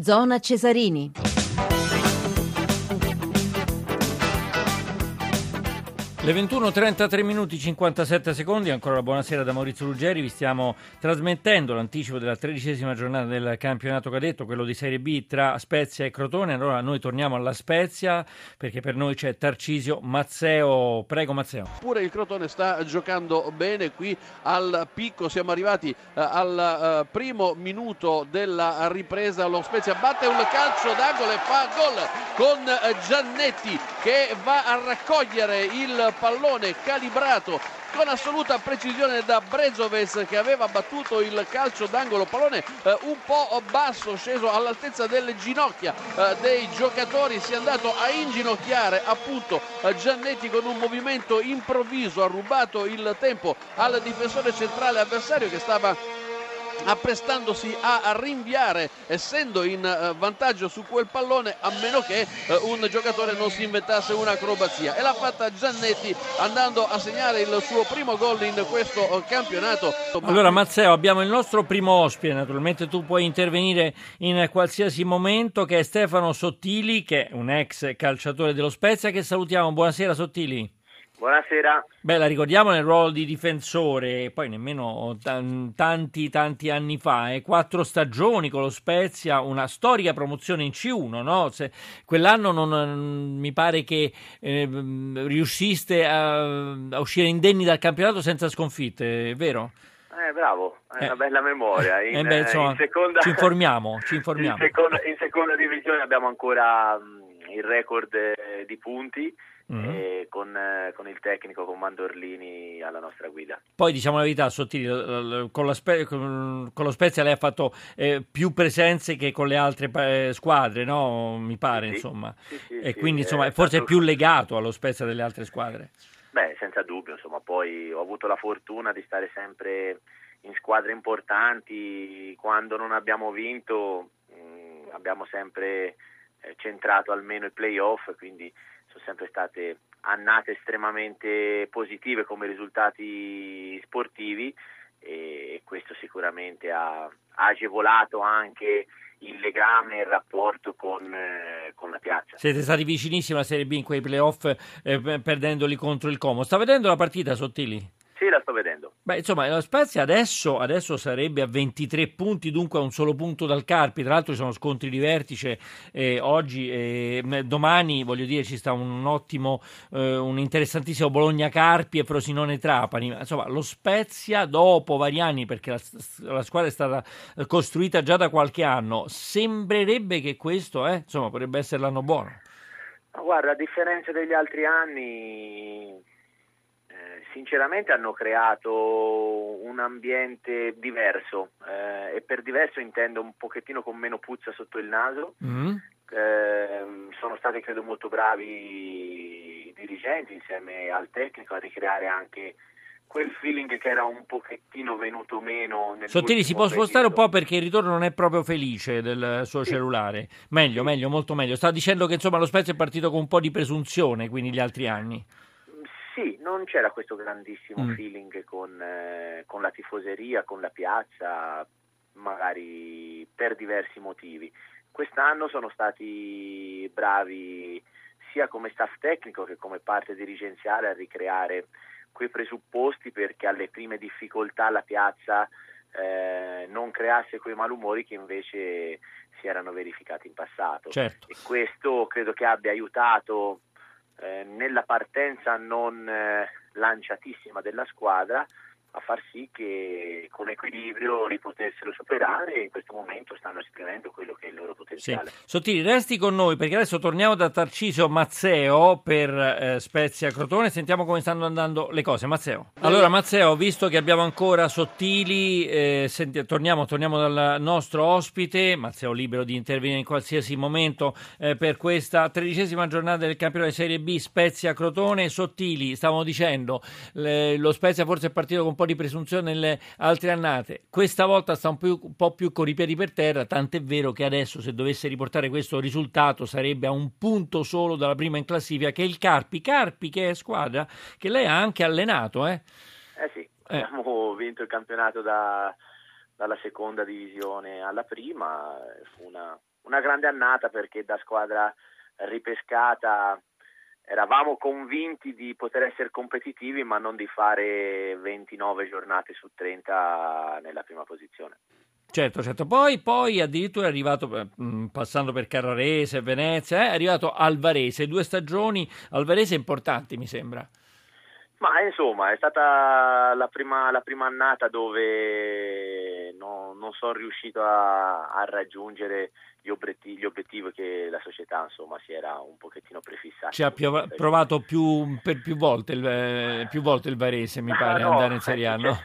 Zona Cesarini. Le 21.33 minuti 57 secondi, ancora la buonasera da Maurizio Ruggeri, vi stiamo trasmettendo l'anticipo della tredicesima giornata del campionato cadetto, quello di Serie B tra Spezia e Crotone, allora noi torniamo alla Spezia perché per noi c'è Tarcisio Mazzeo, prego Mazzeo. Pure il Crotone sta giocando bene qui al picco, siamo arrivati uh, al uh, primo minuto della ripresa, lo Spezia batte un calcio d'angolo e fa gol con Giannetti che va a raccogliere il pallone calibrato con assoluta precisione da Brezoves che aveva battuto il calcio d'angolo, pallone eh, un po' basso, sceso all'altezza delle ginocchia eh, dei giocatori, si è andato a inginocchiare appunto eh, Giannetti con un movimento improvviso, ha rubato il tempo al difensore centrale avversario che stava apprestandosi a rinviare essendo in eh, vantaggio su quel pallone a meno che eh, un giocatore non si inventasse un'acrobazia. E l'ha fatta Giannetti andando a segnare il suo primo gol in questo eh, campionato. Allora Mazzeo abbiamo il nostro primo ospite. Naturalmente tu puoi intervenire in qualsiasi momento che è Stefano Sottili che è un ex calciatore dello Spezia che salutiamo. Buonasera Sottili Buonasera. Beh, la ricordiamo nel ruolo di difensore, poi nemmeno t- tanti, tanti anni fa, eh, quattro stagioni con lo Spezia, una storica promozione in C1, no? Se, quell'anno non, mi pare che eh, riusciste a, a, uscire indenni dal campionato senza sconfitte, è vero? Eh, bravo, è eh. una bella memoria. In, eh beh, insomma, in seconda, ci informiamo, ci informiamo. In seconda, in seconda divisione abbiamo ancora mh, il record eh, di punti mm-hmm. con, eh, con, il tecnico, con Mandorlini alla nostra guida. Poi diciamo la verità, Sottili, con, Spe- con, lo Spezia lei ha fatto eh, più presenze che con le altre eh, squadre, no? Mi pare, sì, insomma. Sì, sì, e quindi insomma, forse è più legato allo Spezia delle altre squadre. Beh, senza dubbio, insomma, poi ho avuto la fortuna di stare sempre in squadre importanti, quando non abbiamo vinto mh, mm, abbiamo sempre eh, centrato almeno i playoff, quindi sono sempre state annate estremamente positive come risultati sportivi e questo sicuramente ha, ha agevolato anche il legame e il rapporto con, eh, con, la piazza. Siete stati vicinissimi alla Serie B in quei playoff eh, perdendoli contro il Como. Sta vedendo la partita Sottili? Sì, la sto vedendo. Beh, insomma, la Spezia adesso, adesso, sarebbe a 23 punti, dunque a un solo punto dal Carpi. Tra l'altro ci sono scontri di vertice eh, oggi e eh, domani, voglio dire, ci sta un ottimo, eh, un interessantissimo Bologna-Carpi e Frosinone-Trapani. Insomma, lo Spezia dopo vari anni, perché la, la, squadra è stata costruita già da qualche anno, sembrerebbe che questo, eh, insomma, potrebbe essere l'anno buono. Ma guarda, a differenza degli altri anni sinceramente hanno creato un ambiente diverso eh, e per diverso intendo un pochettino con meno puzza sotto il naso. Mm. Eh, sono stati credo molto bravi i dirigenti insieme al tecnico a ricreare anche quel feeling che era un pochettino venuto meno. Sottili si può periodo. spostare un po' perché il ritorno non è proprio felice del suo sì. cellulare. Meglio, meglio, molto meglio. Sta dicendo che insomma lo Spezia è partito con un po' di presunzione, quindi gli altri anni. Non c'era questo grandissimo mm. feeling con, eh, con, la tifoseria, con la piazza, magari per diversi motivi. Quest'anno sono stati bravi sia come staff tecnico che come parte dirigenziale a ricreare quei presupposti perché alle prime difficoltà la piazza eh, non creasse quei malumori che invece si erano verificati in passato. Certo. E questo credo che abbia aiutato eh, nella partenza non eh, lanciatissima della squadra a far sì che con equilibrio li potessero superare e in questo momento stanno esprimendo quello che è il loro potenziale. Sì. Sottili, resti con noi perché adesso torniamo da Tarcisio Mazzeo per eh, Spezia Crotone sentiamo come stanno andando le cose. Mazzeo. Allora Mazzeo, visto che abbiamo ancora Sottili, eh, senti, torniamo, torniamo, dal nostro ospite, Mazzeo libero di intervenire in qualsiasi momento eh, per questa tredicesima giornata del campionato di Serie B Spezia Crotone. Sottili, stavamo dicendo, le, lo Spezia forse è partito con po' di presunzione nelle altre annate. Questa volta sta un, più, un po' più con i piedi per terra, tant'è vero che adesso se dovesse riportare questo risultato sarebbe a un punto solo dalla prima in classifica che è il Carpi. Carpi che è squadra che lei ha anche allenato, eh? Eh sì, eh. abbiamo vinto il campionato da, dalla seconda divisione alla prima, fu una, una grande annata perché da squadra ripescata eravamo convinti di poter essere competitivi ma non di fare 29 giornate su 30 nella prima posizione. Certo, certo. Poi, poi addirittura è arrivato, eh, passando per Carrarese, Venezia, eh, è arrivato Alvarese, due stagioni Alvarese importanti mi sembra. Ma insomma, è stata la prima, la prima annata dove non, sono riuscito a, a raggiungere gli obiettivi, gli obiettivi, che la società insomma si era un pochettino prefissata. Ci ha più, provato più, per più volte, il, eh, più volte il Varese, mi pare, no, andare in Serie A, no?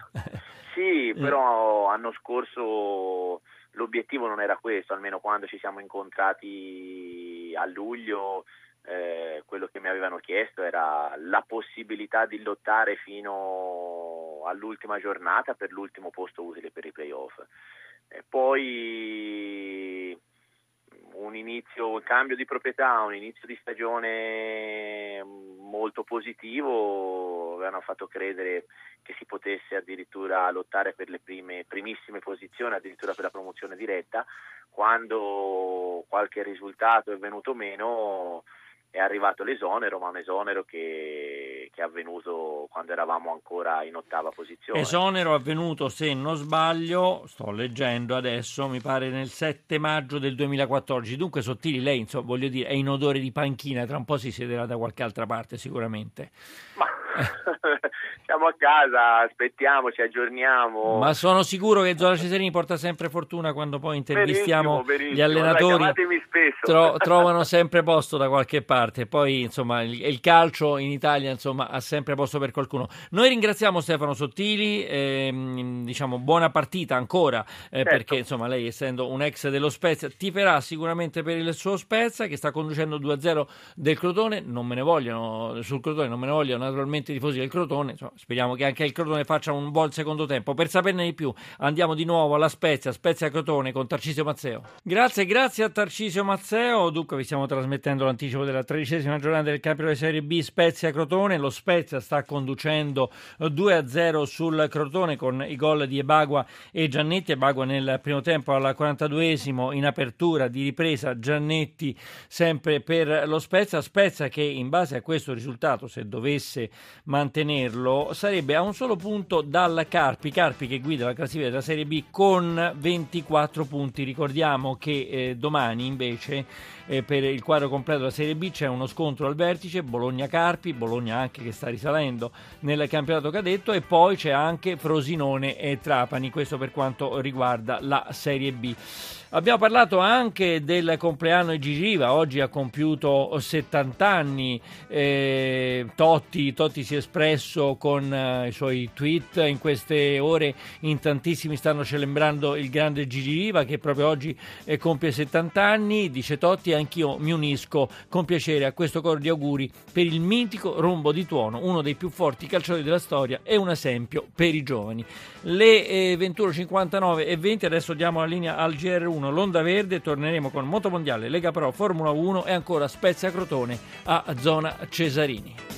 Sì, eh. però l'anno scorso l'obiettivo non era questo, almeno quando ci siamo incontrati a luglio. Eh, quello che mi avevano chiesto era la possibilità di lottare fino all'ultima giornata per l'ultimo posto utile per i playoff. E poi un inizio, un cambio di proprietà, un inizio di stagione molto positivo, avevano fatto credere che si potesse addirittura lottare per le prime, primissime posizioni, addirittura per la promozione diretta, quando qualche risultato è venuto meno è arrivato l'esonero, ma un esonero che, che, è avvenuto quando eravamo ancora in ottava posizione. Esonero avvenuto, se non sbaglio, sto leggendo adesso, mi pare nel 7 maggio del 2014. Dunque Sottili, lei insomma, voglio dire, è in odore di panchina, tra un po' si siederà da qualche altra parte sicuramente. Ma siamo a casa, aspettiamo, ci aggiorniamo. Ma sono sicuro che Zola Cesarini porta sempre fortuna quando poi intervistiamo benissimo, benissimo. gli allenatori. Tro- trovano sempre posto da qualche parte. Poi, insomma, il, il, calcio in Italia, insomma, ha sempre posto per qualcuno. Noi ringraziamo Stefano Sottili, ehm, diciamo buona partita ancora, eh, certo. perché insomma lei essendo un ex dello Spezia tiferà sicuramente per il suo Spezia che sta conducendo 2-0 del Crotone, non me ne vogliono sul Crotone, non me ne vogliono naturalmente i tifosi del Crotone, insomma, speriamo che anche il Crotone faccia un buon secondo tempo. Per saperne di più andiamo di nuovo alla Spezia, Spezia Crotone con Tarcisio Mazzeo. Grazie, grazie a Tarcisio Mazzeo. Dunque vi stiamo trasmettendo l'anticipo della tredicesima giornata del campionato di Serie B Spezia Crotone. Lo Spezia sta conducendo 2-0 sul Crotone con i gol di Ebagua e Giannetti. Ebagua nel primo tempo al 42esimo in apertura di ripresa, Giannetti sempre per lo Spezia. Spezia che in base a questo risultato, se dovesse mantenerlo, sarebbe a un solo punto dal Carpi, Carpi che guida la classifica della Serie B con 24 punti. Ricordiamo che eh, domani invece eh, per il quadro completo della Serie B c'è uno scontro al vertice, Bologna-Carpi, Bologna anche che sta risalendo nel campionato cadetto e poi c'è anche Frosinone e Trapani, questo per quanto riguarda la Serie B. Abbiamo parlato anche del compleanno di Gigi Riva, oggi ha compiuto 70 anni, Totti, Totti, si è espresso con eh, i suoi tweet, in queste ore in tantissimi stanno celebrando il grande Gigi Riva che proprio oggi eh, compie 70 anni, dice Totti, anch'io mi unisco con piacere a questo coro di auguri per il mitico rombo di tuono, uno dei più forti calciatori della storia e un esempio per i giovani. Le eh, 21.59 e 20, adesso diamo la linea al GR1 l'Onda Verde, torneremo con Motomondiale, Lega Pro, Formula 1 e ancora Spezia Crotone a Zona Cesarini.